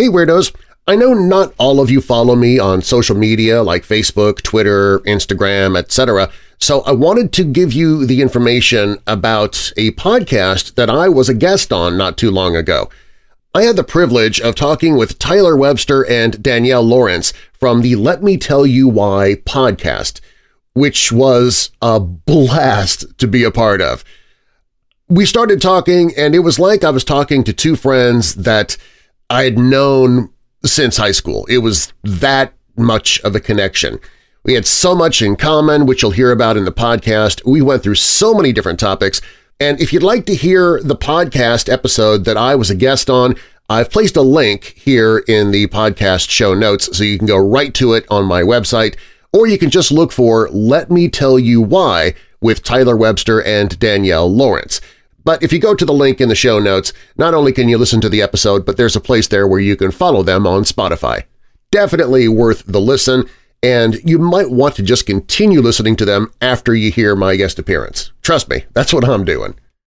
Hey Weirdos! I know not all of you follow me on social media like Facebook, Twitter, Instagram, etc., so I wanted to give you the information about a podcast that I was a guest on not too long ago. I had the privilege of talking with Tyler Webster and Danielle Lawrence from the Let Me Tell You Why podcast, which was a blast to be a part of. We started talking and it was like I was talking to two friends that I had known since high school. It was that much of a connection. We had so much in common, which you'll hear about in the podcast. We went through so many different topics, and if you'd like to hear the podcast episode that I was a guest on, I've placed a link here in the podcast show notes so you can go right to it on my website, or you can just look for Let Me Tell You Why with Tyler Webster and Danielle Lawrence. But if you go to the link in the show notes, not only can you listen to the episode, but there's a place there where you can follow them on Spotify. Definitely worth the listen, and you might want to just continue listening to them after you hear my guest appearance. Trust me, that's what I'm doing.